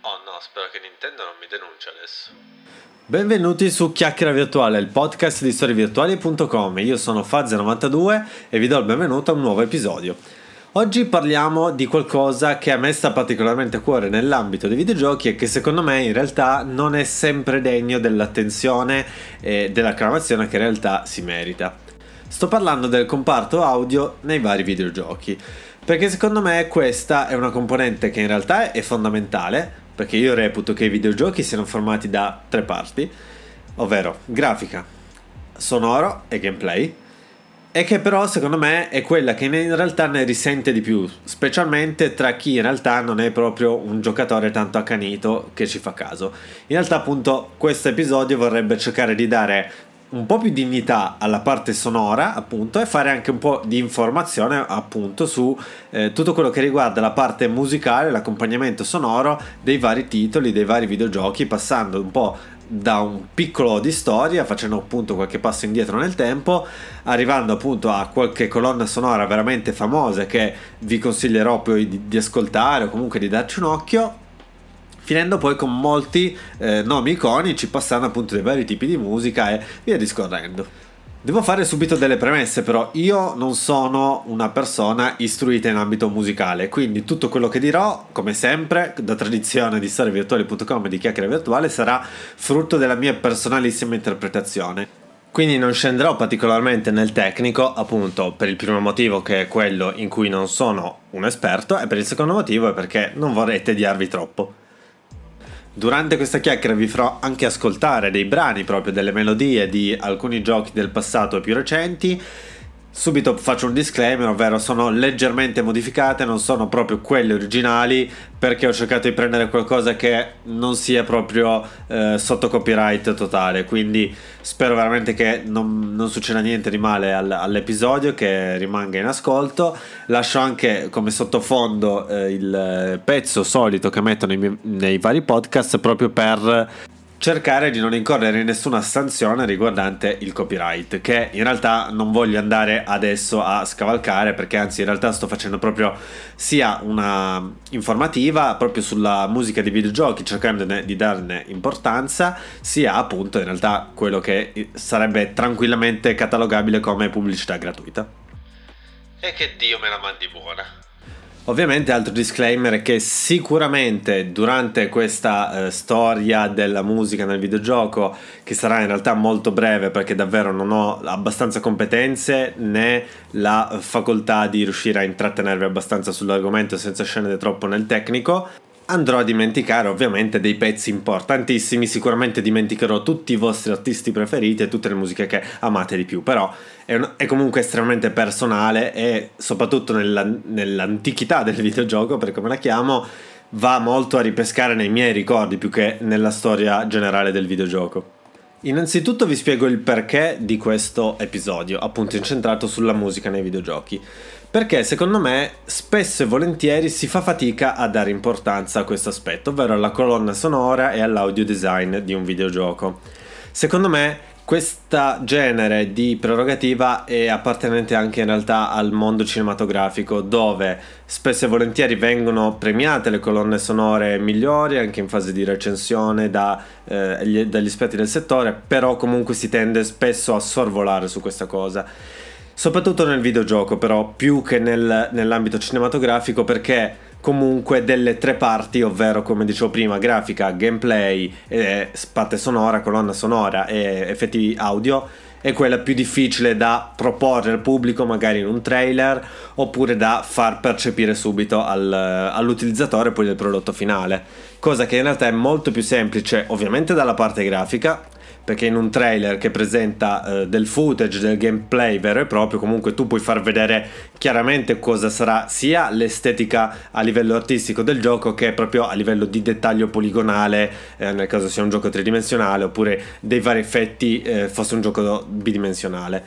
Oh no, spero che Nintendo non mi denuncia adesso. Benvenuti su Chiacchiera Virtuale, il podcast di storievirtuali.com. Io sono Faz92 e vi do il benvenuto a un nuovo episodio. Oggi parliamo di qualcosa che a me sta particolarmente a cuore nell'ambito dei videogiochi e che secondo me in realtà non è sempre degno dell'attenzione e dell'acclamazione che in realtà si merita. Sto parlando del comparto audio nei vari videogiochi, perché secondo me questa è una componente che in realtà è fondamentale, perché io reputo che i videogiochi siano formati da tre parti, ovvero grafica, sonoro e gameplay, e che però secondo me è quella che in realtà ne risente di più, specialmente tra chi in realtà non è proprio un giocatore tanto accanito che ci fa caso. In realtà appunto questo episodio vorrebbe cercare di dare un po' più dignità alla parte sonora, appunto, e fare anche un po' di informazione, appunto, su eh, tutto quello che riguarda la parte musicale, l'accompagnamento sonoro dei vari titoli, dei vari videogiochi, passando un po' da un piccolo di storia, facendo appunto qualche passo indietro nel tempo, arrivando appunto a qualche colonna sonora veramente famosa che vi consiglierò poi di, di ascoltare o comunque di darci un occhio finendo poi con molti eh, nomi iconici, passando appunto dai vari tipi di musica e via discorrendo. Devo fare subito delle premesse, però io non sono una persona istruita in ambito musicale, quindi tutto quello che dirò, come sempre, da tradizione di storievirtuali.com e di chiacchiere virtuale, sarà frutto della mia personalissima interpretazione. Quindi non scenderò particolarmente nel tecnico, appunto per il primo motivo che è quello in cui non sono un esperto e per il secondo motivo è perché non vorrei tediarvi troppo. Durante questa chiacchiera vi farò anche ascoltare dei brani proprio delle melodie di alcuni giochi del passato più recenti Subito faccio un disclaimer, ovvero sono leggermente modificate, non sono proprio quelle originali perché ho cercato di prendere qualcosa che non sia proprio eh, sotto copyright totale, quindi spero veramente che non, non succeda niente di male all, all'episodio, che rimanga in ascolto. Lascio anche come sottofondo eh, il pezzo solito che metto nei, nei vari podcast proprio per cercare di non incorrere in nessuna sanzione riguardante il copyright che in realtà non voglio andare adesso a scavalcare perché anzi in realtà sto facendo proprio sia una informativa proprio sulla musica di videogiochi cercando di darne importanza sia appunto in realtà quello che sarebbe tranquillamente catalogabile come pubblicità gratuita. E che Dio me la mandi buona Ovviamente altro disclaimer è che sicuramente durante questa eh, storia della musica nel videogioco, che sarà in realtà molto breve perché davvero non ho abbastanza competenze né la facoltà di riuscire a intrattenervi abbastanza sull'argomento senza scendere troppo nel tecnico, andrò a dimenticare ovviamente dei pezzi importantissimi, sicuramente dimenticherò tutti i vostri artisti preferiti e tutte le musiche che amate di più, però è, un, è comunque estremamente personale e soprattutto nella, nell'antichità del videogioco, per come la chiamo, va molto a ripescare nei miei ricordi più che nella storia generale del videogioco. Innanzitutto vi spiego il perché di questo episodio, appunto incentrato sulla musica nei videogiochi. Perché secondo me spesso e volentieri si fa fatica a dare importanza a questo aspetto, ovvero alla colonna sonora e all'audio design di un videogioco. Secondo me questa genere di prerogativa è appartenente anche in realtà al mondo cinematografico dove spesso e volentieri vengono premiate le colonne sonore migliori anche in fase di recensione da, eh, dagli esperti del settore però comunque si tende spesso a sorvolare su questa cosa soprattutto nel videogioco però più che nel, nell'ambito cinematografico perché comunque delle tre parti ovvero come dicevo prima grafica, gameplay, eh, parte sonora, colonna sonora e effetti audio è quella più difficile da proporre al pubblico magari in un trailer oppure da far percepire subito al, all'utilizzatore poi del prodotto finale. Cosa che in realtà è molto più semplice ovviamente dalla parte grafica perché in un trailer che presenta eh, del footage, del gameplay vero e proprio, comunque tu puoi far vedere chiaramente cosa sarà sia l'estetica a livello artistico del gioco che proprio a livello di dettaglio poligonale, eh, nel caso sia un gioco tridimensionale oppure dei vari effetti eh, fosse un gioco bidimensionale.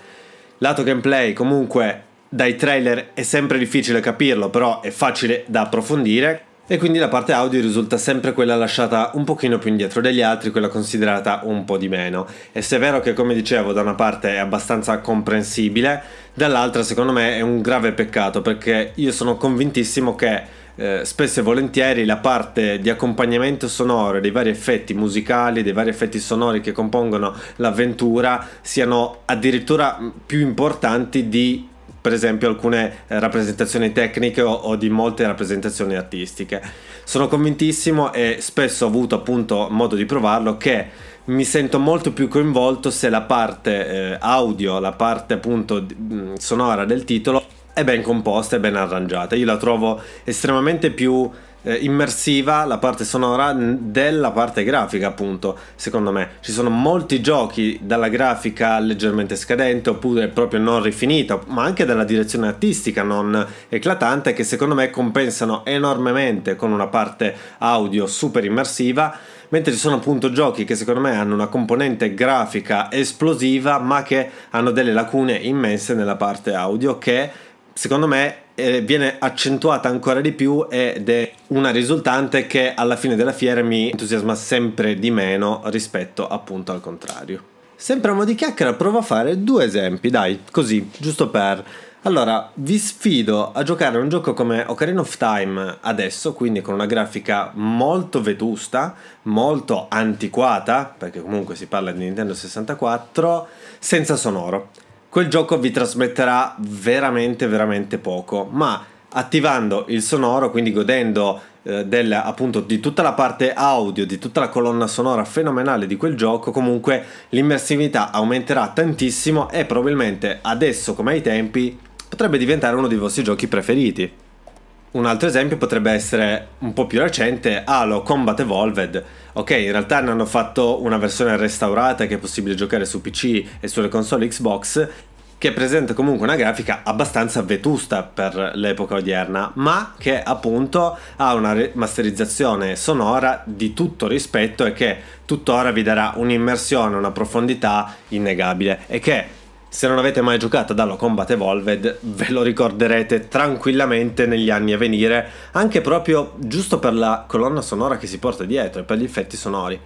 Lato gameplay comunque dai trailer è sempre difficile capirlo, però è facile da approfondire e quindi la parte audio risulta sempre quella lasciata un pochino più indietro degli altri, quella considerata un po' di meno. E se è vero che come dicevo da una parte è abbastanza comprensibile, dall'altra secondo me è un grave peccato perché io sono convintissimo che eh, spesso e volentieri la parte di accompagnamento sonoro dei vari effetti musicali, dei vari effetti sonori che compongono l'avventura siano addirittura più importanti di per esempio alcune eh, rappresentazioni tecniche o, o, di molte rappresentazioni artistiche. Sono convintissimo e spesso ho avuto appunto modo di provarlo che mi sento molto più coinvolto se la parte eh, audio, la parte appunto mm, sonora del titolo è ben composta e ben arrangiata. Io la trovo estremamente più immersiva la parte sonora della parte grafica appunto. Secondo me ci sono molti giochi dalla grafica leggermente scadente oppure proprio non rifinita ma anche dalla direzione artistica non eclatante che secondo me compensano enormemente con una parte audio super immersiva mentre ci sono appunto giochi che secondo me hanno una componente grafica esplosiva ma che hanno delle lacune immense nella parte audio che secondo me eh, viene accentuata ancora di più ed è una risultante che alla fine della fiera mi entusiasma sempre di meno rispetto appunto al contrario. Sempre a mo' di chiacchiera provo a fare due esempi, dai, così, giusto per... Allora, vi sfido a giocare un gioco come Ocarina of Time adesso, quindi con una grafica molto vetusta, molto antiquata, perché comunque si parla di Nintendo 64, senza sonoro quel gioco vi trasmetterà veramente veramente poco, ma attivando il sonoro, quindi godendo eh, del, appunto di tutta la parte audio, di tutta la colonna sonora fenomenale di quel gioco, comunque l'immersività aumenterà tantissimo e probabilmente adesso come ai tempi potrebbe diventare uno dei vostri giochi preferiti. Un altro esempio potrebbe essere un po' più recente, Halo Combat Evolved. Ok, in realtà ne hanno fatto una versione restaurata che è possibile giocare su PC e sulle console Xbox, che presenta comunque una grafica abbastanza vetusta per l'epoca odierna, ma che appunto ha una masterizzazione sonora di tutto rispetto e che tuttora vi darà un'immersione, una profondità innegabile e che se non avete mai giocato ad Halo Combat Evolved, ve lo ricorderete tranquillamente negli anni a venire, anche proprio giusto per la colonna sonora che si porta dietro e per gli effetti sonori.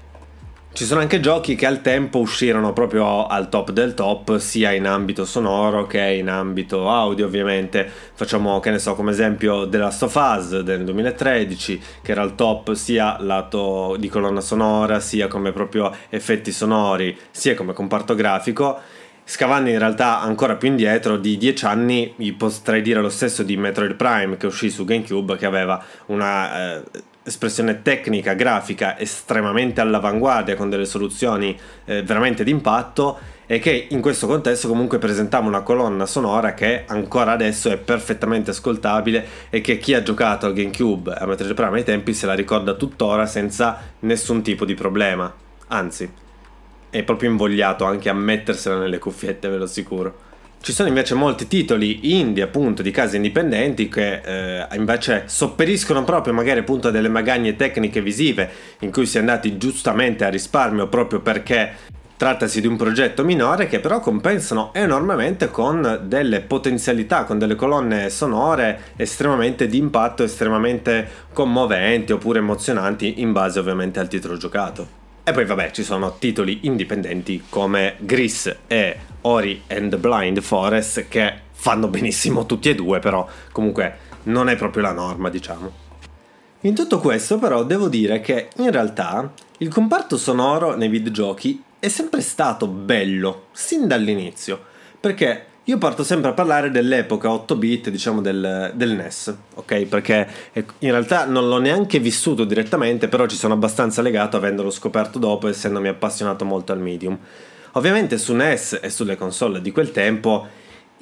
Ci sono anche giochi che al tempo uscirono proprio al top del top, sia in ambito sonoro che in ambito audio, ovviamente. Facciamo, che ne so, come esempio The Last of Us del 2013, che era al top sia lato di colonna sonora, sia come proprio effetti sonori, sia come comparto grafico Scavando in realtà ancora più indietro di dieci anni, potrei dire lo stesso di Metroid Prime che uscì su GameCube, che aveva una eh, espressione tecnica, grafica estremamente all'avanguardia, con delle soluzioni eh, veramente d'impatto e che in questo contesto comunque presentava una colonna sonora che ancora adesso è perfettamente ascoltabile e che chi ha giocato al GameCube a Metroid Prime ai tempi se la ricorda tuttora senza nessun tipo di problema. Anzi, è proprio invogliato anche a mettersela nelle cuffiette, ve lo assicuro. Ci sono invece molti titoli indie, appunto, di case indipendenti che eh, invece sopperiscono proprio magari appunto a delle magagne tecniche visive in cui si è andati giustamente a risparmio proprio perché trattasi di un progetto minore che però compensano enormemente con delle potenzialità, con delle colonne sonore estremamente d'impatto, estremamente commoventi oppure emozionanti in base ovviamente al titolo giocato. E poi vabbè ci sono titoli indipendenti come Gris e Ori and Blind Forest che fanno benissimo tutti e due, però comunque non è proprio la norma, diciamo. In tutto questo però devo dire che in realtà il comparto sonoro nei videogiochi è sempre stato bello, sin dall'inizio, perché io parto sempre a parlare dell'epoca 8 bit, diciamo del, del, NES, ok? Perché in realtà non l'ho neanche vissuto direttamente, però ci sono abbastanza legato avendolo scoperto dopo, essendomi appassionato molto al medium. Ovviamente su NES e sulle console di quel tempo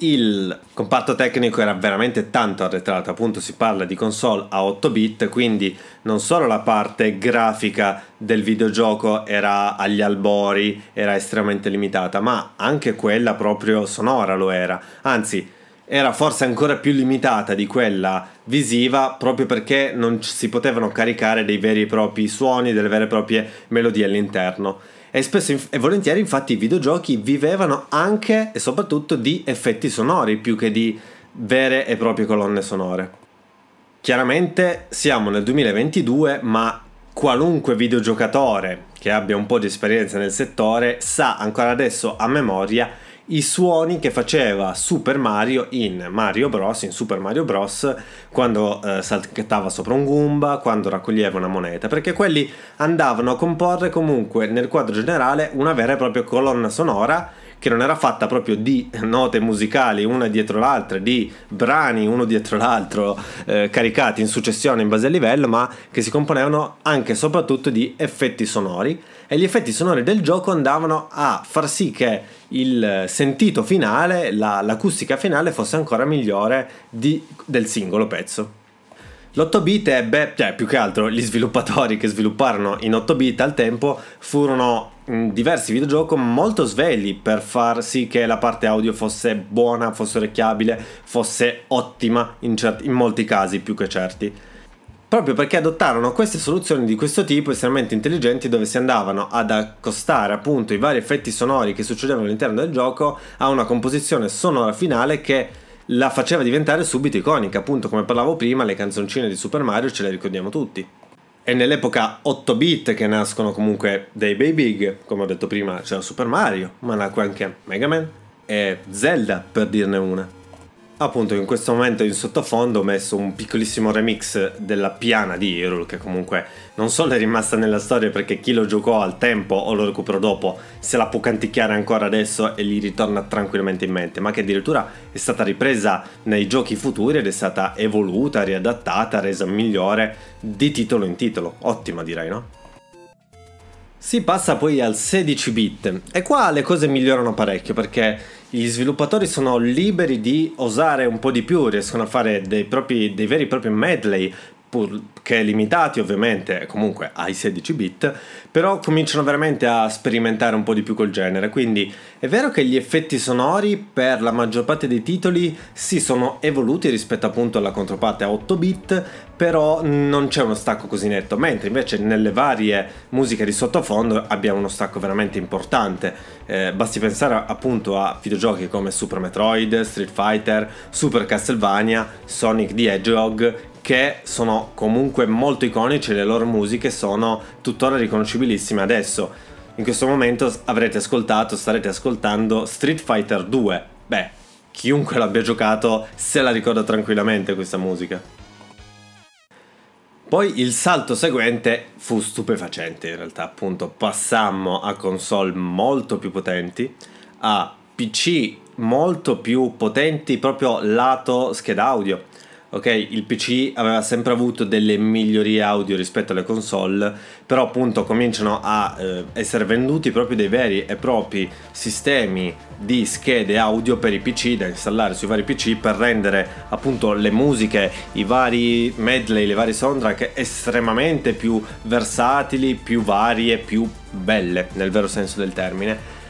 il comparto tecnico era veramente tanto arretrato, appunto si parla di console a 8 bit, quindi non solo la parte grafica del videogioco era agli albori, era estremamente limitata, ma anche quella proprio sonora lo era, anzi era forse ancora più limitata di quella visiva proprio perché non si potevano caricare dei veri e propri suoni, delle vere e proprie melodie all'interno e spesso e volentieri infatti i videogiochi vivevano anche e soprattutto di effetti sonori più che di vere e proprie colonne sonore. Chiaramente siamo nel 2022, ma qualunque videogiocatore che abbia un po' di esperienza nel settore sa ancora adesso a memoria i suoni che faceva Super Mario in Mario Bros, in Super Mario Bros, quando eh, saltava sopra un Goomba, quando raccoglieva una moneta, perché quelli andavano a comporre comunque nel quadro generale una vera e propria colonna sonora che non era fatta proprio di note musicali una dietro l'altra, di brani uno dietro l'altro eh, caricati in successione in base al livello, ma che si componevano anche e soprattutto di effetti sonori e gli effetti sonori del gioco andavano a far sì che il sentito finale, la, l'acustica finale fosse ancora migliore di, del singolo pezzo. L'8 bit ebbe, cioè più che altro gli sviluppatori che svilupparono in 8 bit al tempo furono diversi videogiochi molto svegli per far sì che la parte audio fosse buona, fosse orecchiabile, fosse ottima in, certi, in molti casi più che certi. Proprio perché adottarono queste soluzioni di questo tipo estremamente intelligenti dove si andavano ad accostare appunto i vari effetti sonori che succedevano all'interno del gioco a una composizione sonora finale che la faceva diventare subito iconica, appunto come parlavo prima, le canzoncine di Super Mario ce le ricordiamo tutti. È nell'epoca 8 bit che nascono comunque dei Bay Big, come ho detto prima c'era Super Mario, ma nacque anche Mega Man e Zelda per dirne una appunto in questo momento in sottofondo ho messo un piccolissimo remix della piana di Hyrule che comunque non solo è rimasta nella storia perché chi lo giocò al tempo o lo recupero dopo se la può canticchiare ancora adesso e gli ritorna tranquillamente in mente ma che addirittura è stata ripresa nei giochi futuri ed è stata evoluta, riadattata, resa migliore di titolo in titolo ottima direi no? Si passa poi al 16 bit. E qua le cose migliorano parecchio perché gli sviluppatori sono liberi di osare un po' di più, riescono a fare dei, propri, dei veri e propri medley purché limitati ovviamente comunque ai 16 bit, però cominciano veramente a sperimentare un po' di più col genere, quindi è vero che gli effetti sonori per la maggior parte dei titoli si sono evoluti rispetto appunto alla controparte a 8 bit, però non c'è uno stacco così netto, mentre invece nelle varie musiche di sottofondo abbiamo uno stacco veramente importante, eh, basti pensare appunto a videogiochi come Super Metroid, Street Fighter, Super Castlevania, Sonic the Hedgehog che sono comunque molto iconici e le loro musiche sono tuttora riconoscibilissime adesso. In questo momento avrete ascoltato, starete ascoltando Street Fighter 2. Beh, chiunque l'abbia giocato se la ricorda tranquillamente questa musica. Poi il salto seguente fu stupefacente in realtà, appunto passammo a console molto più potenti, a PC molto più potenti proprio lato scheda audio ok, il PC aveva sempre avuto delle migliorie audio rispetto alle console, però appunto cominciano a eh, essere venduti proprio dei veri e propri sistemi di schede audio per i PC da installare sui vari PC per rendere appunto le musiche, i vari medley, le varie soundtrack estremamente più versatili, più varie, più belle nel vero senso del termine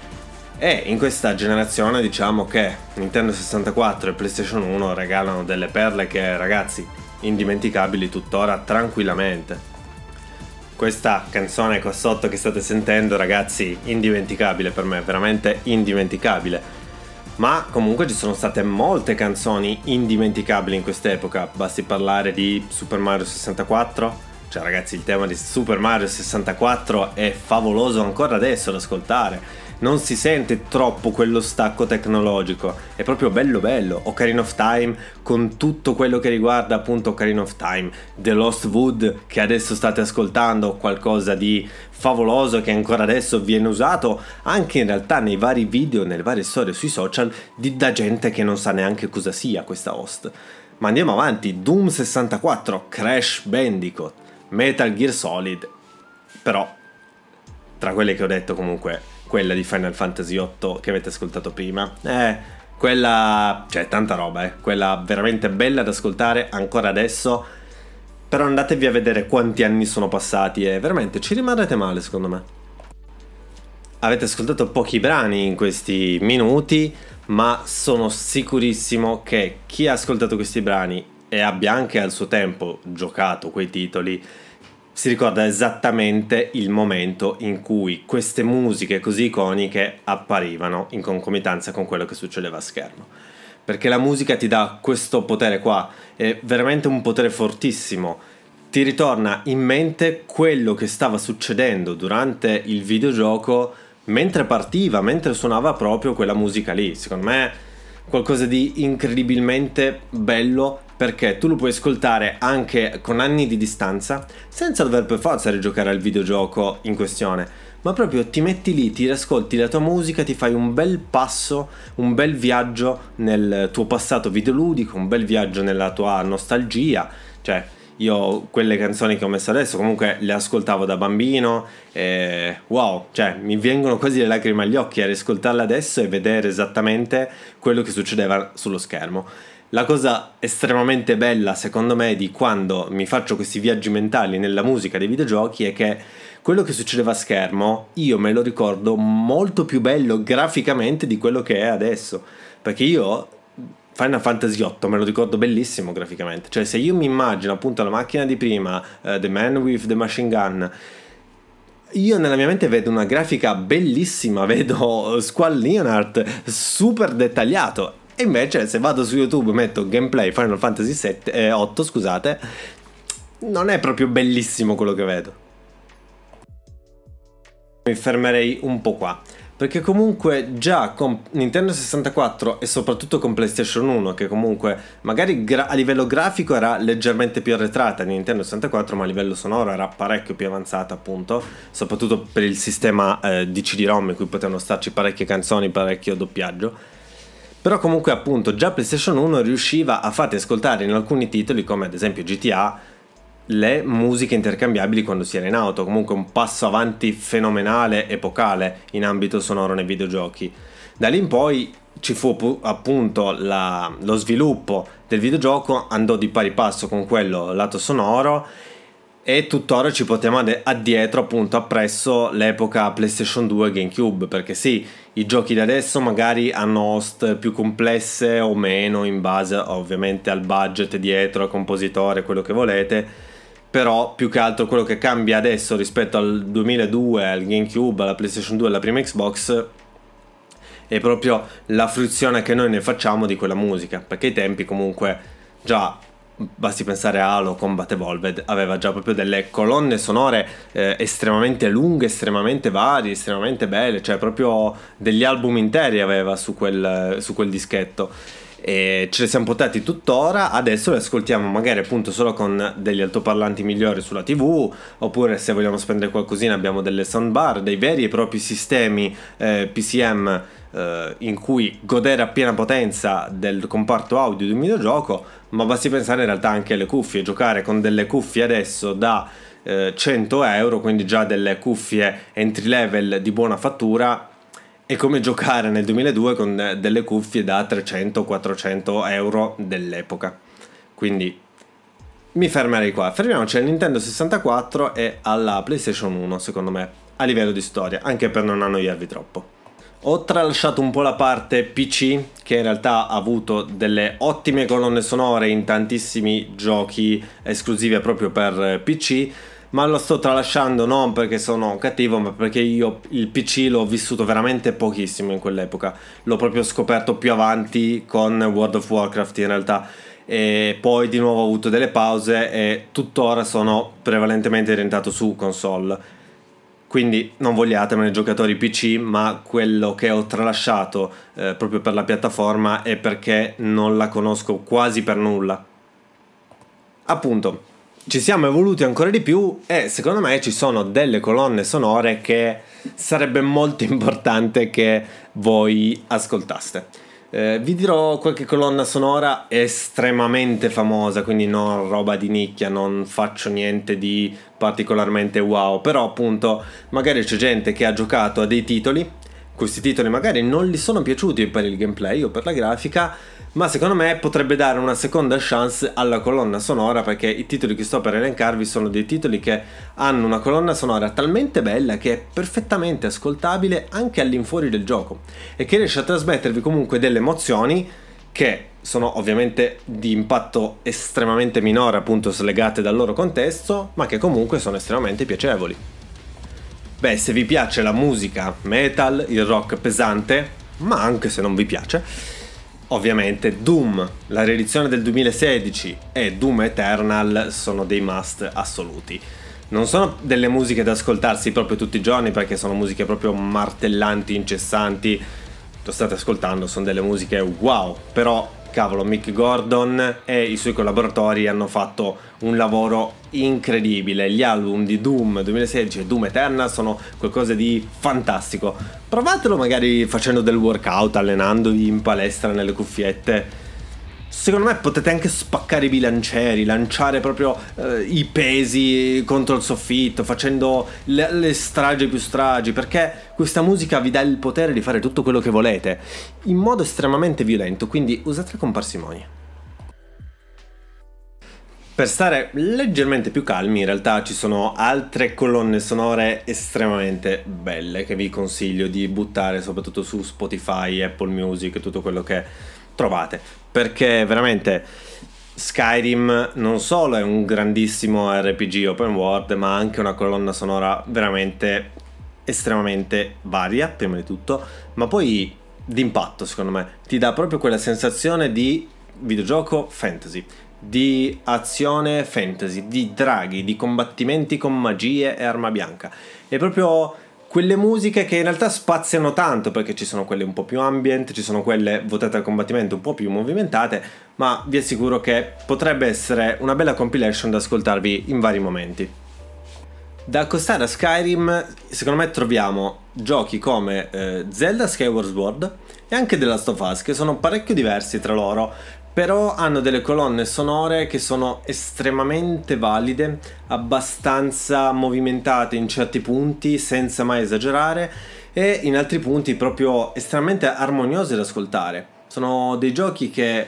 e in questa generazione diciamo che Nintendo 64 e PlayStation 1 regalano delle perle che ragazzi indimenticabili tuttora tranquillamente. Questa canzone qua sotto che state sentendo ragazzi indimenticabile per me, veramente indimenticabile. Ma comunque ci sono state molte canzoni indimenticabili in quest'epoca, basti parlare di Super Mario 64, cioè ragazzi il tema di Super Mario 64 è favoloso ancora adesso da ascoltare non si sente troppo quello stacco tecnologico, è proprio bello bello. Ocarina of Time con tutto quello che riguarda appunto Ocarina of Time, The Lost Wood che adesso state ascoltando, qualcosa di favoloso che ancora adesso viene usato anche in realtà nei vari video, nelle varie storie sui social di, da gente che non sa neanche cosa sia questa host. Ma andiamo avanti, Doom 64, Crash Bandicoot, Metal Gear Solid, però tra quelle che ho detto comunque quella di Final Fantasy VIII che avete ascoltato prima. Eh, quella... cioè tanta roba, eh. Quella veramente bella da ascoltare ancora adesso. Però andatevi a vedere quanti anni sono passati e veramente ci rimarrete male secondo me. Avete ascoltato pochi brani in questi minuti, ma sono sicurissimo che chi ha ascoltato questi brani e abbia anche al suo tempo giocato quei titoli si ricorda esattamente il momento in cui queste musiche così iconiche apparivano in concomitanza con quello che succedeva a schermo. perché la musica ti dà questo potere qua, è veramente un potere fortissimo. Ti ritorna in mente quello che stava succedendo durante il videogioco mentre partiva, mentre suonava proprio quella musica lì. Secondo me qualcosa di incredibilmente bello perché tu lo puoi ascoltare anche con anni di distanza senza dover per forza rigiocare al videogioco in questione ma proprio ti metti lì, ti ascolti la tua musica, ti fai un bel passo, un bel viaggio nel tuo passato videoludico, un bel viaggio nella tua nostalgia, cioè io quelle canzoni che ho messo adesso comunque le ascoltavo da bambino e wow, cioè mi vengono quasi le lacrime agli occhi a riascoltarle adesso e vedere esattamente quello che succedeva sullo schermo. La cosa estremamente bella secondo me di quando mi faccio questi viaggi mentali nella musica dei videogiochi è che quello che succedeva a schermo io me lo ricordo molto più bello graficamente di quello che è adesso. Perché io Final Fantasy VIII me lo ricordo bellissimo graficamente. Cioè, se io mi immagino appunto la macchina di prima, uh, The Man with the Machine Gun. Io nella mia mente vedo una grafica bellissima, vedo Squall Leonard super dettagliato. E invece se vado su YouTube e metto gameplay Final Fantasy 7, eh, 8, scusate, non è proprio bellissimo quello che vedo mi fermerei un po' qua. Perché comunque già con Nintendo 64 e soprattutto con PlayStation 1, che comunque magari gra- a livello grafico era leggermente più arretrata di Nintendo 64, ma a livello sonoro era parecchio più avanzata, appunto, soprattutto per il sistema eh, di CD-ROM in cui potevano starci parecchie canzoni, parecchio doppiaggio. Però comunque appunto già PlayStation 1 riusciva a farti ascoltare in alcuni titoli come ad esempio GTA le musiche intercambiabili quando si era in auto, comunque un passo avanti fenomenale, epocale in ambito sonoro nei videogiochi. Da lì in poi ci fu appunto la, lo sviluppo del videogioco, andò di pari passo con quello lato sonoro e tuttora ci portiamo addietro appunto appresso l'epoca PlayStation 2 e GameCube perché sì, i giochi di adesso magari hanno host più complesse o meno in base ovviamente al budget dietro, al compositore, quello che volete però più che altro quello che cambia adesso rispetto al 2002, al GameCube, alla PlayStation 2, alla prima Xbox è proprio la fruizione che noi ne facciamo di quella musica, perché ai tempi comunque già basti pensare a Halo Combat Evolved aveva già proprio delle colonne sonore eh, estremamente lunghe, estremamente varie, estremamente belle, cioè proprio degli album interi aveva su quel, su quel dischetto. E ce le siamo portati tuttora adesso le ascoltiamo magari appunto solo con degli altoparlanti migliori sulla tv oppure se vogliamo spendere qualcosina abbiamo delle soundbar dei veri e propri sistemi eh, PCM eh, in cui godere a piena potenza del comparto audio di un videogioco ma basti pensare in realtà anche alle cuffie giocare con delle cuffie adesso da eh, 100 euro quindi già delle cuffie entry level di buona fattura è come giocare nel 2002 con delle cuffie da 300-400 euro dell'epoca. Quindi mi fermerei qua. Fermiamoci al Nintendo 64 e alla PlayStation 1, secondo me, a livello di storia, anche per non annoiarvi troppo. Ho tralasciato un po' la parte PC, che in realtà ha avuto delle ottime colonne sonore in tantissimi giochi esclusivi proprio per PC ma lo sto tralasciando non perché sono cattivo, ma perché io il PC l'ho vissuto veramente pochissimo in quell'epoca. L'ho proprio scoperto più avanti con World of Warcraft in realtà. E poi di nuovo ho avuto delle pause e tuttora sono prevalentemente orientato su console. Quindi non vogliatemene giocatori PC, ma quello che ho tralasciato eh, proprio per la piattaforma è perché non la conosco quasi per nulla. Appunto, ci siamo evoluti ancora di più e secondo me ci sono delle colonne sonore che sarebbe molto importante che voi ascoltaste. Eh, vi dirò qualche colonna sonora estremamente famosa, quindi non roba di nicchia, non faccio niente di particolarmente wow, però appunto magari c'è gente che ha giocato a dei titoli, questi titoli magari non gli sono piaciuti per il gameplay o per la grafica, ma secondo me potrebbe dare una seconda chance alla colonna sonora perché i titoli che sto per elencarvi sono dei titoli che hanno una colonna sonora talmente bella che è perfettamente ascoltabile anche all'infuori del gioco e che riesce a trasmettervi comunque delle emozioni che sono ovviamente di impatto estremamente minore appunto slegate dal loro contesto ma che comunque sono estremamente piacevoli. Beh, se vi piace la musica metal, il rock pesante, ma anche se non vi piace, ovviamente Doom, la riedizione del 2016 e Doom Eternal sono dei must assoluti. Non sono delle musiche da ascoltarsi proprio tutti i giorni perché sono musiche proprio martellanti, incessanti. Lo state ascoltando, sono delle musiche wow, però cavolo, Mick Gordon e i suoi collaboratori hanno fatto un lavoro incredibile. Gli album di Doom 2016 e Doom Eternal sono qualcosa di fantastico. Provatelo magari facendo del workout, allenandovi in palestra nelle cuffiette secondo me potete anche spaccare i bilancieri, lanciare proprio eh, i pesi contro il soffitto, facendo le, le, stragi più stragi, perché questa musica vi dà il potere di fare tutto quello che volete, in modo estremamente violento, quindi usatela con parsimonia. Per stare leggermente più calmi, in realtà ci sono altre colonne sonore estremamente belle che vi consiglio di buttare soprattutto su Spotify, Apple Music, tutto quello che trovate. Perché veramente Skyrim non solo è un grandissimo RPG open world, ma anche una colonna sonora veramente estremamente varia, prima di tutto, ma poi d'impatto, secondo me. Ti dà proprio quella sensazione di videogioco fantasy, di azione fantasy, di draghi, di combattimenti con magie e arma bianca. È proprio quelle musiche che in realtà spaziano tanto perché ci sono quelle un po' più ambient, ci sono quelle votate al combattimento un po' più movimentate, ma vi assicuro che potrebbe essere una bella compilation da ascoltarvi in vari momenti. Da accostare a Skyrim, secondo me troviamo giochi come eh, Zelda Skyward Sword e anche The Last of Us, che sono parecchio diversi tra loro, però hanno delle colonne sonore che sono estremamente valide, abbastanza movimentate in certi punti senza mai esagerare e in altri punti proprio estremamente armoniose da ascoltare. Sono dei giochi che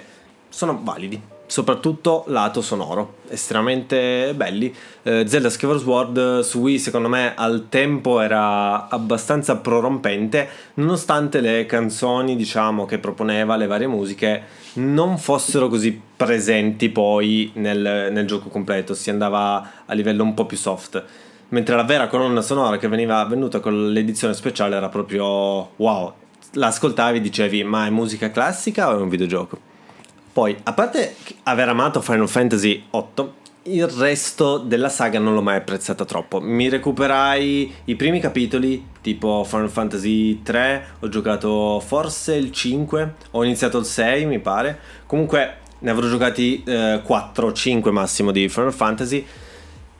sono validi soprattutto lato sonoro, estremamente belli. Eh, Zelda Skyward Sword su Wii secondo me al tempo era abbastanza prorompente, nonostante le canzoni diciamo che proponeva, le varie musiche, non fossero così presenti poi nel, nel gioco completo, si andava a livello un po' più soft. Mentre la vera colonna sonora che veniva venuta con l'edizione speciale era proprio wow, l'ascoltavi e dicevi ma è musica classica o è un videogioco? Poi, a parte aver amato Final Fantasy VIII, il resto della saga non l'ho mai apprezzata troppo. Mi recuperai i primi capitoli, tipo Final Fantasy 3, ho giocato forse il 5, ho iniziato il 6 mi pare. Comunque ne avrò giocati eh, 4 5 massimo di Final Fantasy.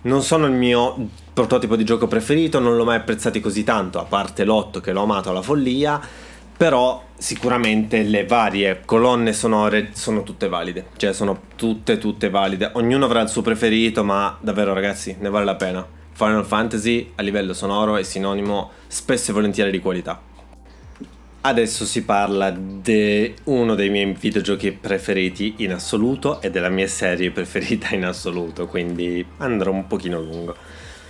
Non sono il mio prototipo di gioco preferito, non l'ho mai apprezzato così tanto, a parte l'8 che l'ho amato alla follia però sicuramente le varie colonne sonore sono tutte valide, cioè sono tutte tutte valide, ognuno avrà il suo preferito, ma davvero ragazzi ne vale la pena. Final Fantasy a livello sonoro è sinonimo spesso e volentieri di qualità. Adesso si parla di uno dei miei videogiochi preferiti in assoluto e della mia serie preferita in assoluto, quindi andrò un pochino lungo.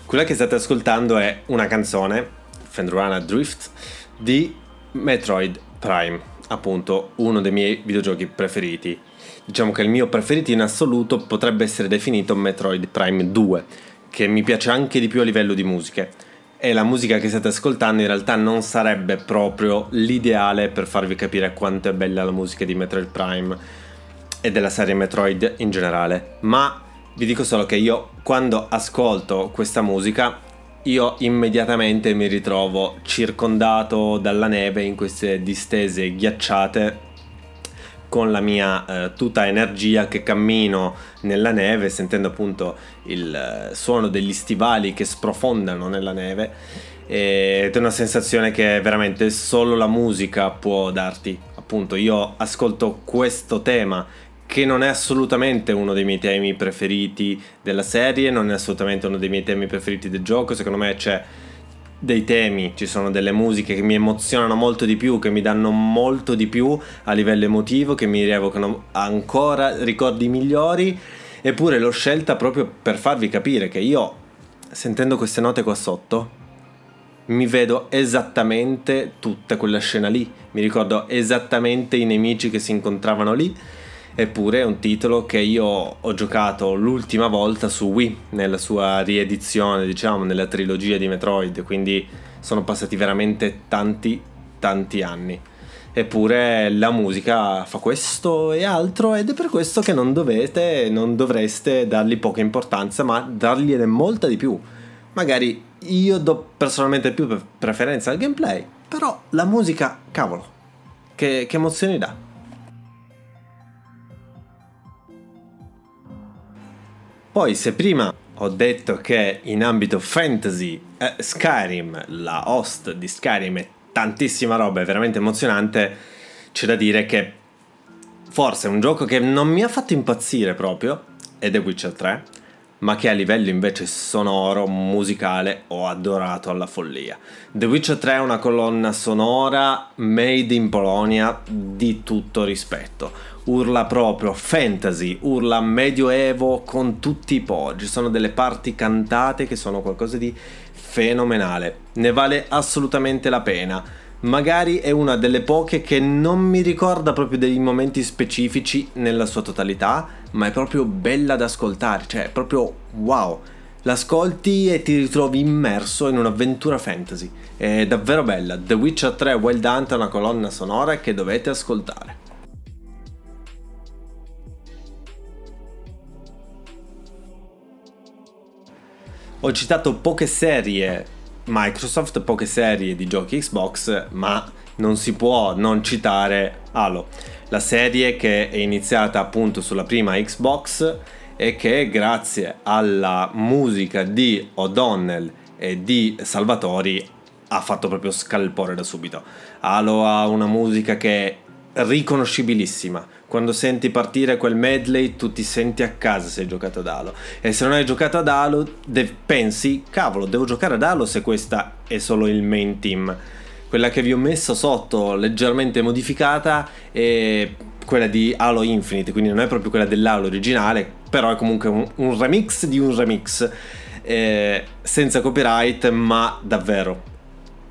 Quella che state ascoltando è una canzone, Fendruna Drift, di Metroid Prime, appunto uno dei miei videogiochi preferiti. Diciamo che il mio preferito in assoluto potrebbe essere definito Metroid Prime 2, che mi piace anche di più a livello di musiche. E la musica che state ascoltando in realtà non sarebbe proprio l'ideale per farvi capire quanto è bella la musica di Metroid Prime e della serie Metroid in generale. Ma vi dico solo che io quando ascolto questa musica io immediatamente mi ritrovo circondato dalla neve in queste distese ghiacciate con la mia eh, tutta energia che cammino nella neve sentendo appunto il eh, suono degli stivali che sprofondano nella neve ed è una sensazione che veramente solo la musica può darti appunto. Io ascolto questo tema che non è assolutamente uno dei miei temi preferiti della serie, non è assolutamente uno dei miei temi preferiti del gioco, secondo me c'è dei temi, ci sono delle musiche che mi emozionano molto di più, che mi danno molto di più a livello emotivo, che mi rievocano ancora ricordi migliori, eppure l'ho scelta proprio per farvi capire che io, sentendo queste note qua sotto, mi vedo esattamente tutta quella scena lì, mi ricordo esattamente i nemici che si incontravano lì Eppure è un titolo che io ho giocato l'ultima volta su Wii, nella sua riedizione, diciamo, nella trilogia di Metroid, quindi sono passati veramente tanti, tanti anni. Eppure la musica fa questo e altro ed è per questo che non dovete, non dovreste dargli poca importanza, ma dargliene molta di più. Magari io do personalmente più preferenza al gameplay, però la musica, cavolo, che, che emozioni dà. Poi se prima ho detto che in ambito fantasy eh, Skyrim, la host di Skyrim è tantissima roba, è veramente emozionante, c'è da dire che forse è un gioco che non mi ha fatto impazzire proprio, è The Witcher 3, ma che a livello invece sonoro, musicale ho adorato alla follia. The Witcher 3 è una colonna sonora made in Polonia di tutto rispetto. Urla proprio fantasy, urla medioevo con tutti i po'. Ci sono delle parti cantate che sono qualcosa di fenomenale, ne vale assolutamente la pena. Magari è una delle poche che non mi ricorda proprio dei momenti specifici nella sua totalità, ma è proprio bella da ascoltare, cioè è proprio wow. L'ascolti e ti ritrovi immerso in un'avventura fantasy. È davvero bella. The Witcher 3 Wild Hunt è una colonna sonora che dovete ascoltare. Ho citato poche serie Microsoft, poche serie di giochi Xbox, ma non si può non citare Halo, la serie che è iniziata appunto sulla prima Xbox e che grazie alla musica di O'Donnell e di Salvatori ha fatto proprio scalpore da subito. Halo ha una musica che riconoscibilissima. Quando senti partire quel medley, tu ti senti a casa se hai giocato ad Halo. E se non hai giocato ad Halo, de- pensi, cavolo, devo giocare ad Halo se questa è solo il main team. Quella che vi ho messo sotto, leggermente modificata, è quella di Halo Infinite, quindi non è proprio quella dell'Halo originale, però è comunque un, un remix di un remix. Eh, senza copyright, ma davvero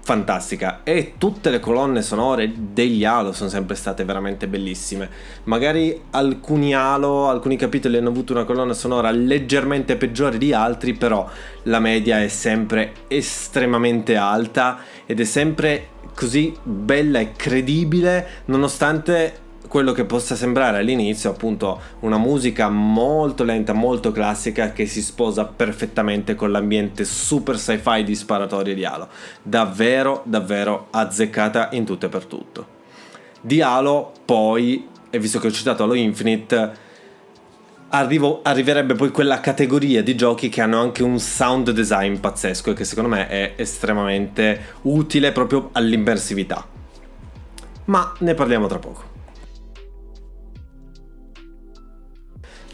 fantastica e tutte le colonne sonore degli Halo sono sempre state veramente bellissime. Magari alcuni Halo, alcuni capitoli hanno avuto una colonna sonora leggermente peggiore di altri, però la media è sempre estremamente alta ed è sempre così bella e credibile nonostante quello che possa sembrare all'inizio appunto una musica molto lenta, molto classica che si sposa perfettamente con l'ambiente super sci-fi di sparatorie di Halo. Davvero, davvero azzeccata in tutto e per tutto. Di Halo poi, e visto che ho citato Halo Infinite, Arrivo, arriverebbe poi quella categoria di giochi che hanno anche un sound design pazzesco e che secondo me è estremamente utile proprio all'immersività. Ma ne parliamo tra poco.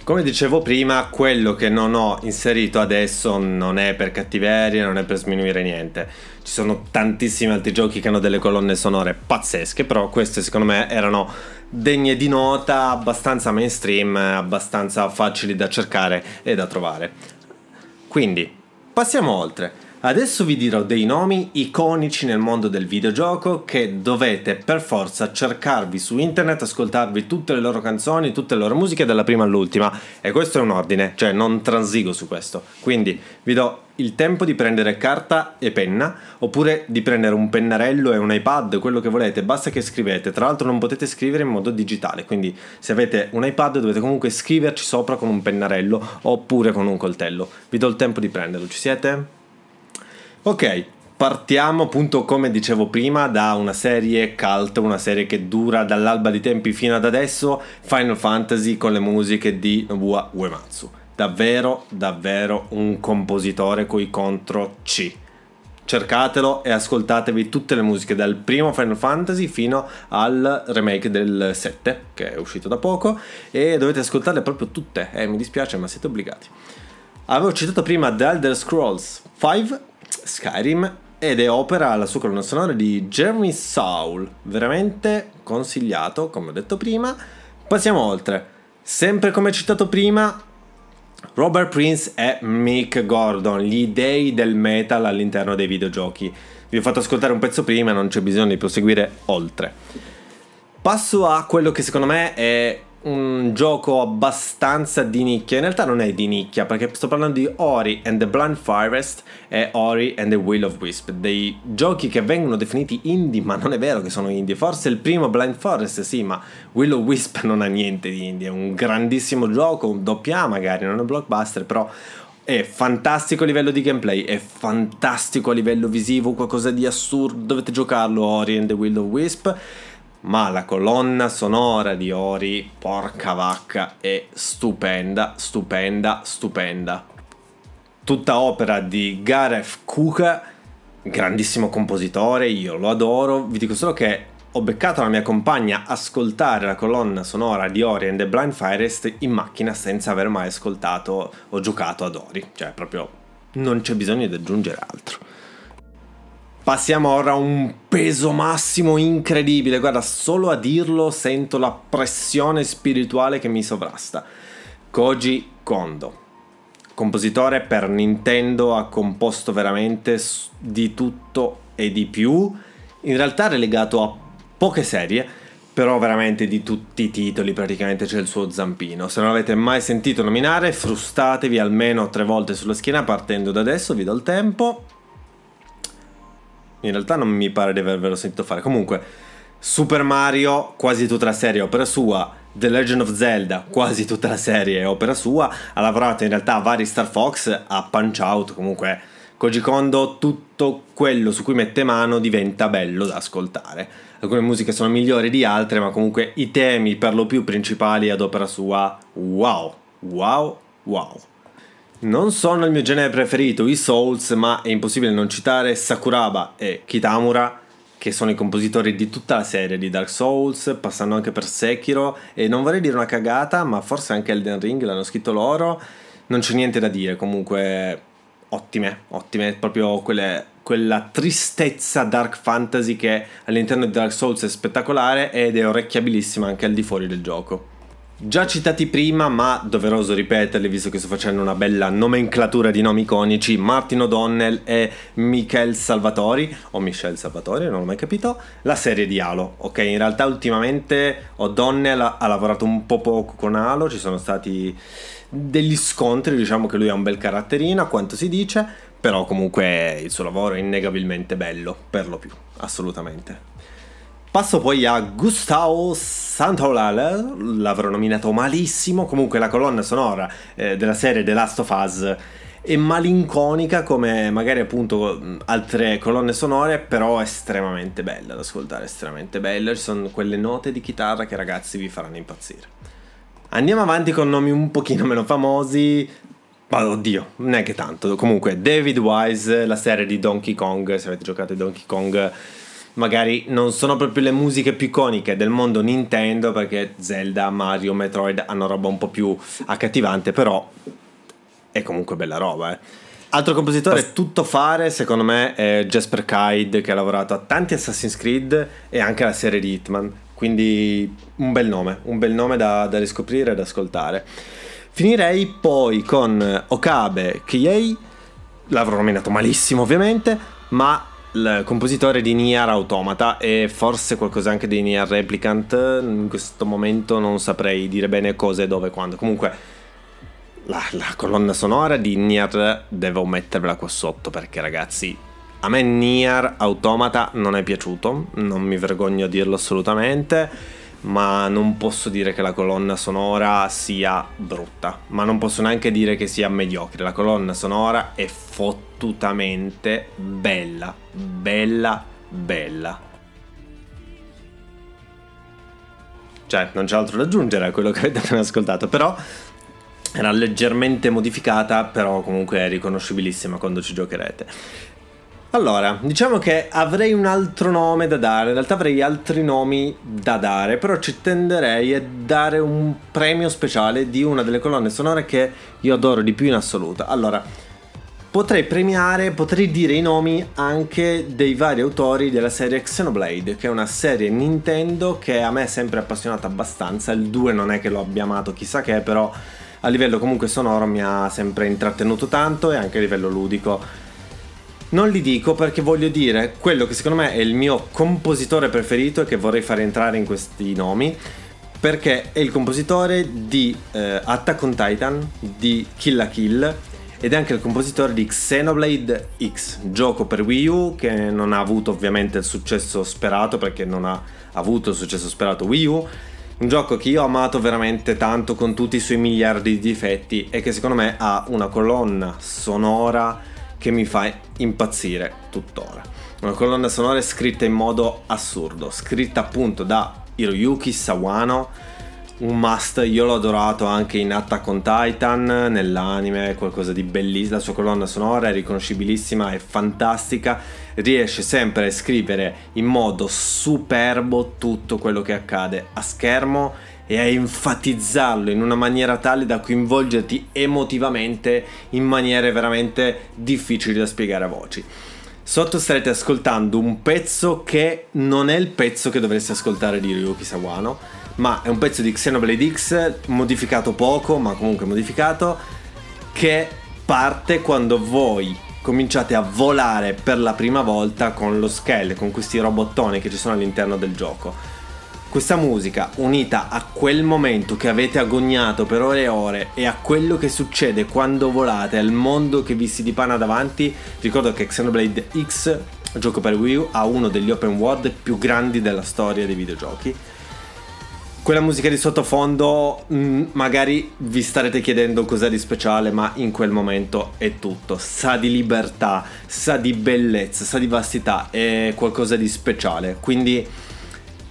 Come dicevo prima, quello che non ho inserito adesso non è per cattiveria, non è per sminuire niente. Ci sono tantissimi altri giochi che hanno delle colonne sonore pazzesche, però queste secondo me erano degne di nota, abbastanza mainstream, abbastanza facili da cercare e da trovare. Quindi, passiamo oltre. Adesso vi dirò dei nomi iconici nel mondo del videogioco che dovete per forza cercarvi su internet, ascoltarvi tutte le loro canzoni, tutte le loro musiche dalla prima all'ultima e questo è un ordine, cioè non transigo su questo. Quindi vi do il tempo di prendere carta e penna oppure di prendere un pennarello e un iPad, quello che volete, basta che scrivete. Tra l'altro non potete scrivere in modo digitale, quindi se avete un iPad dovete comunque scriverci sopra con un pennarello oppure con un coltello. Vi do il tempo di prenderlo, ci siete? Ok, partiamo appunto come dicevo prima da una serie cult, una serie che dura dall'alba di tempi fino ad adesso, Final Fantasy con le musiche di Nobuo Uematsu. Davvero, davvero un compositore coi contro C. Cercatelo e ascoltatevi tutte le musiche dal primo Final Fantasy fino al remake del 7 che è uscito da poco e dovete ascoltarle proprio tutte, eh, mi dispiace ma siete obbligati. Avevo citato prima The Elder Scrolls 5 Skyrim ed è opera la sua colonna sonora di Jeremy Saul, veramente consigliato, come ho detto prima. Passiamo oltre. Sempre come citato prima, Robert Prince e Mick Gordon, gli dei del metal all'interno dei videogiochi. Vi ho fatto ascoltare un pezzo prima, non c'è bisogno di proseguire oltre. Passo a quello che secondo me è un gioco abbastanza di nicchia. In realtà non è di nicchia, perché sto parlando di Ori and the Blind Forest e Ori and the Will of Wisp, dei giochi che vengono definiti indie, ma non è vero che sono indie. Forse il primo Blind Forest sì, ma Will of Wisp non ha niente di indie, è un grandissimo gioco, un doppia magari, non è un blockbuster, però è fantastico a livello di gameplay, è fantastico a livello visivo, qualcosa di assurdo, dovete giocarlo Ori and the Will of Wisp ma la colonna sonora di Ori, porca vacca, è stupenda, stupenda, stupenda. Tutta opera di Gareth Kuka, grandissimo compositore, io lo adoro, vi dico solo che ho beccato la mia compagna ascoltare la colonna sonora di Ori and the Blind Forest in macchina senza aver mai ascoltato o giocato ad Ori, cioè proprio non c'è bisogno di aggiungere altro. Passiamo ora a un peso massimo incredibile. Guarda, solo a dirlo sento la pressione spirituale che mi sovrasta. Koji Kondo, compositore per Nintendo, ha composto veramente di tutto e di più. In realtà relegato a poche serie, però veramente di tutti i titoli praticamente c'è il suo zampino. Se non l'avete mai sentito nominare, frustatevi almeno tre volte sulla schiena partendo da adesso, vi do il tempo. In realtà non mi pare di avervelo sentito fare. Comunque, Super Mario, quasi tutta la serie è opera sua. The Legend of Zelda, quasi tutta la serie è opera sua. Ha lavorato in realtà a vari Star Fox, a Punch Out. Comunque, Koji Kondo, tutto quello su cui mette mano diventa bello da ascoltare. Alcune musiche sono migliori di altre, ma comunque i temi per lo più principali ad opera sua, wow, wow, wow. Non sono il mio genere preferito, i Souls, ma è impossibile non citare Sakuraba e Kitamura, che sono i compositori di tutta la serie di Dark Souls, passando anche per Sekiro, e non vorrei dire una cagata, ma forse anche Elden Ring l'hanno scritto loro. Non c'è niente da dire, comunque ottime, ottime, proprio quelle, quella tristezza dark fantasy che all'interno di Dark Souls è spettacolare ed è orecchiabilissima anche al di fuori del gioco. Già citati prima, ma doveroso ripeterli visto che sto facendo una bella nomenclatura di nomi iconici, Martin O'Donnell e Michael Salvatori, o Michel Salvatori, non l'ho mai capito, la serie di Halo. Ok, in realtà ultimamente O'Donnell ha lavorato un po' poco con Halo, ci sono stati degli scontri, diciamo che lui ha un bel caratterino, a quanto si dice, però comunque il suo lavoro è innegabilmente bello, per lo più, assolutamente. Passo poi a Gustavo Santaolala, l'avrò nominato malissimo, comunque la colonna sonora eh, della serie The Last of Us è malinconica come magari appunto altre colonne sonore, però estremamente bella da ascoltare, estremamente bella, ci sono quelle note di chitarra che ragazzi vi faranno impazzire. Andiamo avanti con nomi un pochino meno famosi, ma oddio, neanche tanto, comunque David Wise, la serie di Donkey Kong, se avete giocato a Donkey Kong magari non sono proprio le musiche più iconiche del mondo Nintendo perché Zelda, Mario, Metroid hanno roba un po' più accattivante, però è comunque bella roba, eh. Altro compositore tutto fare, secondo me, è Jasper Kide, che ha lavorato a tanti Assassin's Creed e anche alla serie di Hitman. Quindi un bel nome, un bel nome da, da riscoprire e da ascoltare. Finirei poi con Okabe Kiei, l'avrò nominato malissimo ovviamente, ma il compositore di Nier Automata e forse qualcosa anche di Nier Replicant. In questo momento non saprei dire bene cosa e dove quando. Comunque, la, la colonna sonora di Nier devo mettervela qua sotto perché, ragazzi, a me Nier Automata non è piaciuto. Non mi vergogno a dirlo assolutamente ma non posso dire che la colonna sonora sia brutta, ma non posso neanche dire che sia mediocre. La colonna sonora è fottutamente bella, bella, bella. Cioè, non c'è altro da aggiungere a quello che avete appena ascoltato, però era leggermente modificata, però comunque è riconoscibilissima quando ci giocherete. Allora, diciamo che avrei un altro nome da dare, in realtà avrei altri nomi da dare, però ci tenderei a dare un premio speciale di una delle colonne sonore che io adoro di più in assoluto. Allora, potrei premiare, potrei dire i nomi anche dei vari autori della serie Xenoblade, che è una serie Nintendo che a me è sempre appassionata abbastanza, il 2 non è che l'ho abbia amato chissà che, però a livello comunque sonoro mi ha sempre intrattenuto tanto e anche a livello ludico non li dico perché voglio dire quello che secondo me è il mio compositore preferito e che vorrei fare entrare in questi nomi. perché è il compositore di eh, Attack on Titan, di Kill la Kill ed è anche il compositore di Xenoblade X, gioco per Wii U che non ha avuto ovviamente il successo sperato perché non ha avuto il successo sperato Wii U. Un gioco che io ho amato veramente tanto con tutti i suoi miliardi di difetti e che secondo me ha una colonna sonora che mi fa impazzire tuttora. Una colonna sonora scritta in modo assurdo, scritta appunto da Hiroyuki Sawano un must, io l'ho adorato anche in Attack on Titan, nell'anime, qualcosa di bellissimo, la sua colonna sonora è riconoscibilissima, è fantastica, riesce sempre a scrivere in modo superbo tutto quello che accade a schermo e a enfatizzarlo in una maniera tale da coinvolgerti emotivamente in maniere veramente difficili da spiegare a voci. Sotto starete ascoltando un pezzo che non è il pezzo che dovreste ascoltare di Ryuki Sawano, ma è un pezzo di Xenoblade X modificato poco, ma comunque modificato, che parte quando voi cominciate a volare per la prima volta con lo scale, con questi robottoni che ci sono all'interno del gioco. Questa musica, unita a quel momento che avete agognato per ore e ore e a quello che succede quando volate, al mondo che vi si dipana davanti, ricordo che Xenoblade X, gioco per Wii U, ha uno degli open world più grandi della storia dei videogiochi quella musica di sottofondo, mm, magari vi starete chiedendo cos'è di speciale, ma in quel momento è tutto. Sa di libertà, sa di bellezza, sa di vastità, è qualcosa di speciale. Quindi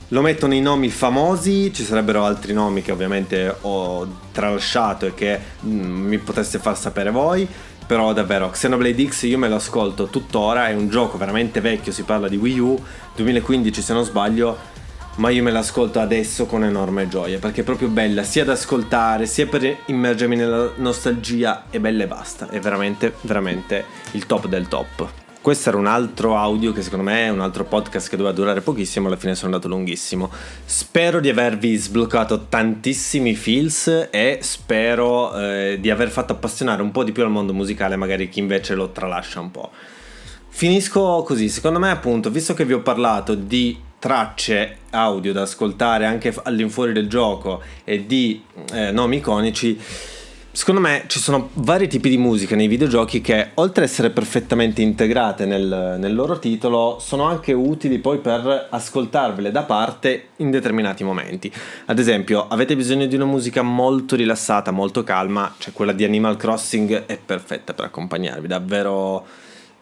lo metto nei nomi famosi, ci sarebbero altri nomi che ovviamente ho tralasciato e che mm, mi poteste far sapere voi. Però davvero, Xenoblade X io me lo ascolto tuttora, è un gioco veramente vecchio, si parla di Wii U, 2015 se non sbaglio, ma io me l'ascolto adesso con enorme gioia perché è proprio bella sia da ascoltare sia per immergermi nella nostalgia è bella e basta, è veramente veramente il top del top. Questo era un altro audio che secondo me è un altro podcast che doveva durare pochissimo, alla fine sono andato lunghissimo. Spero di avervi sbloccato tantissimi feels e spero eh, di aver fatto appassionare un po' di più al mondo musicale, magari chi invece lo tralascia un po'. Finisco così, secondo me appunto, visto che vi ho parlato di tracce audio da ascoltare anche all'infuori del gioco e di eh, nomi iconici, secondo me ci sono vari tipi di musica nei videogiochi che oltre ad essere perfettamente integrate nel, nel loro titolo sono anche utili poi per ascoltarvele da parte in determinati momenti. Ad esempio, avete bisogno di una musica molto rilassata, molto calma, cioè quella di Animal Crossing è perfetta per accompagnarvi, davvero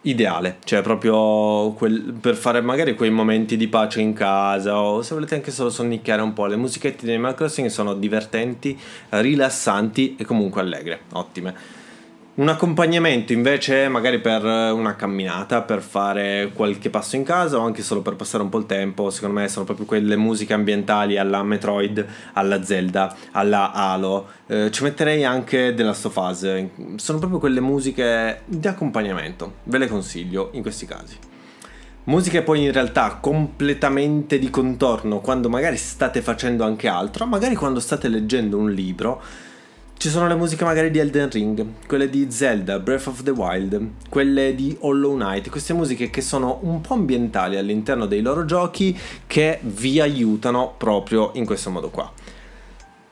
ideale, cioè proprio quel, per fare magari quei momenti di pace in casa o se volete anche solo sonnicchiare un po'. Le musichette di Animal Crossing sono divertenti, rilassanti e comunque allegre, ottime. Un accompagnamento invece magari per una camminata, per fare qualche passo in casa o anche solo per passare un po' il tempo, secondo me sono proprio quelle musiche ambientali alla Metroid, alla Zelda, alla Halo. Eh, ci metterei anche della Stofase, sono proprio quelle musiche di accompagnamento, ve le consiglio in questi casi. Musiche poi in realtà completamente di contorno quando magari state facendo anche altro, magari quando state leggendo un libro ci sono le musiche magari di Elden Ring, quelle di Zelda, Breath of the Wild, quelle di Hollow Knight, queste musiche che sono un po' ambientali all'interno dei loro giochi che vi aiutano proprio in questo modo qua.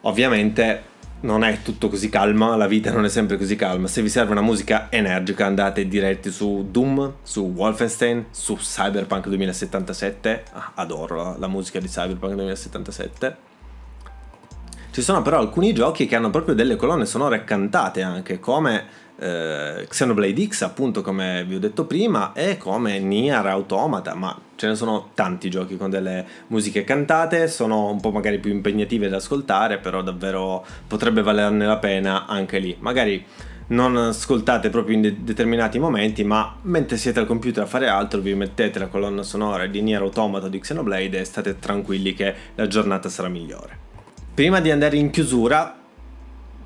Ovviamente non è tutto così calma, la vita non è sempre così calma. Se vi serve una musica energica andate diretti su Doom, su Wolfenstein, su Cyberpunk 2077. Ah, adoro la, la musica di Cyberpunk 2077 ci sono però alcuni giochi che hanno proprio delle colonne sonore cantate anche, come eh, Xenoblade X, appunto come vi ho detto prima, e come Nier Automata, ma ce ne sono tanti giochi con delle musiche cantate, sono un po' magari più impegnative da ascoltare, però davvero potrebbe valerne la pena anche lì. Magari non ascoltate proprio in de- determinati momenti, ma mentre siete al computer a fare altro vi mettete la colonna sonora di Nier Automata di Xenoblade e state tranquilli che la giornata sarà migliore. Prima di andare in chiusura,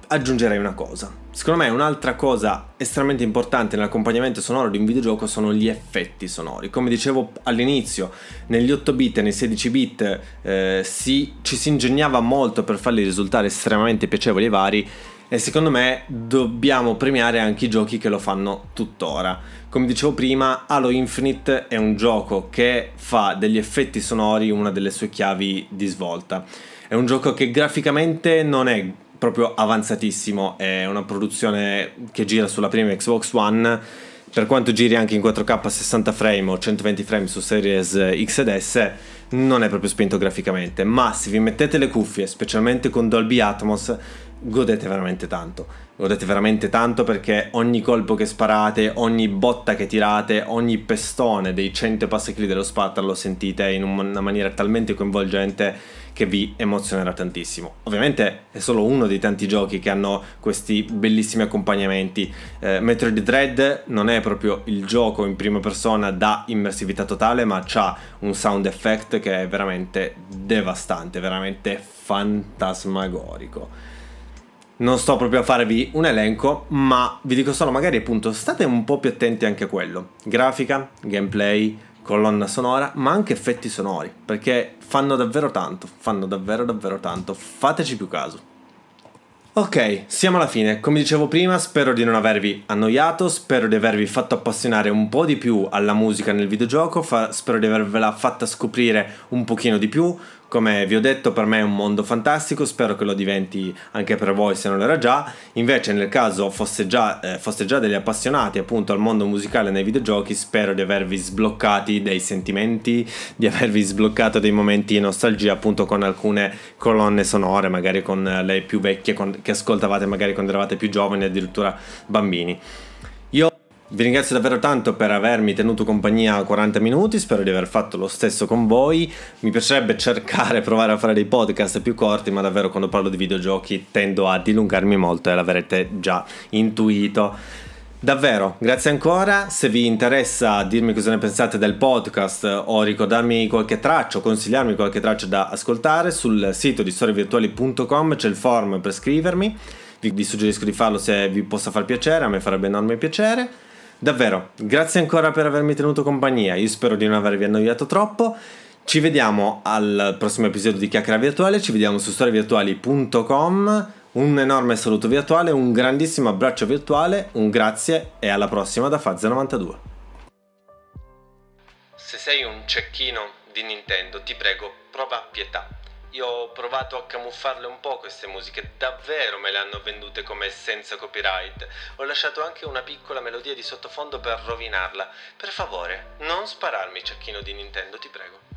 aggiungerei una cosa. Secondo me un'altra cosa estremamente importante nell'accompagnamento sonoro di un videogioco sono gli effetti sonori. Come dicevo all'inizio, negli 8 bit e nei 16 bit eh, si, ci si ingegnava molto per farli risultare estremamente piacevoli e vari e secondo me dobbiamo premiare anche i giochi che lo fanno tuttora. Come dicevo prima, Halo Infinite è un gioco che fa degli effetti sonori una delle sue chiavi di svolta È un gioco che graficamente non è proprio avanzatissimo, è una produzione che gira sulla prima Xbox One, per quanto giri anche in 4K a 60 frame o 120 frame su Series X ed S, non è proprio spinto graficamente, ma se vi mettete le cuffie, specialmente con Dolby Atmos, godete veramente tanto. Godete veramente tanto perché ogni colpo che sparate, ogni botta che tirate, ogni pestone dei 100 passachili dello spatter lo sentite in una maniera talmente coinvolgente che vi emozionerà tantissimo. Ovviamente è solo uno dei tanti giochi che hanno questi bellissimi accompagnamenti. Eh, Metroid Dread non è proprio il gioco in prima persona da immersività totale, ma ha un sound effect che è veramente devastante, veramente fantasmagorico. Non sto proprio a farvi un elenco, ma vi dico solo magari appunto state un po' più attenti anche a quello. Grafica, gameplay, colonna sonora, ma anche effetti sonori, perché fanno davvero tanto, fanno davvero davvero tanto, fateci più caso. Ok, siamo alla fine. Come dicevo prima, spero di non avervi annoiato, spero di avervi fatto appassionare un po' di più alla musica nel videogioco, fa- spero di avervela fatta scoprire un pochino di più. Come vi ho detto, per me è un mondo fantastico, spero che lo diventi anche per voi se non lo era già. Invece, nel caso fosse già, eh, foste già degli appassionati appunto al mondo musicale nei videogiochi, spero di avervi sbloccati dei sentimenti, di avervi sbloccato dei momenti di nostalgia appunto con alcune colonne sonore, magari con le più vecchie con, che ascoltavate magari quando eravate più giovani, addirittura bambini. Vi ringrazio davvero tanto per avermi tenuto compagnia 40 minuti, spero di aver fatto lo stesso con voi. Mi piacerebbe cercare, provare a fare dei podcast più corti, ma davvero quando parlo di videogiochi tendo a dilungarmi molto e l'avrete già intuito. Davvero, grazie ancora. Se vi interessa dirmi cosa ne pensate del podcast o ricordarmi qualche traccia o consigliarmi qualche traccia da ascoltare, sul sito di storievirtuali.com c'è il forum per scrivermi. Vi, vi suggerisco di farlo se vi possa far piacere, a me farebbe enorme piacere. Davvero, grazie ancora per avermi tenuto compagnia, io spero di non avervi annoiato troppo. Ci vediamo al prossimo episodio di Chiacchiera Virtuale, ci vediamo su storievirtuali.com. Un enorme saluto virtuale, un grandissimo abbraccio virtuale, un grazie e alla prossima da Faz92. Se sei un cecchino di Nintendo, ti prego, prova pietà. Io ho provato a camuffarle un po' queste musiche, davvero me le hanno vendute come senza copyright. Ho lasciato anche una piccola melodia di sottofondo per rovinarla. Per favore, non spararmi, cecchino di Nintendo, ti prego.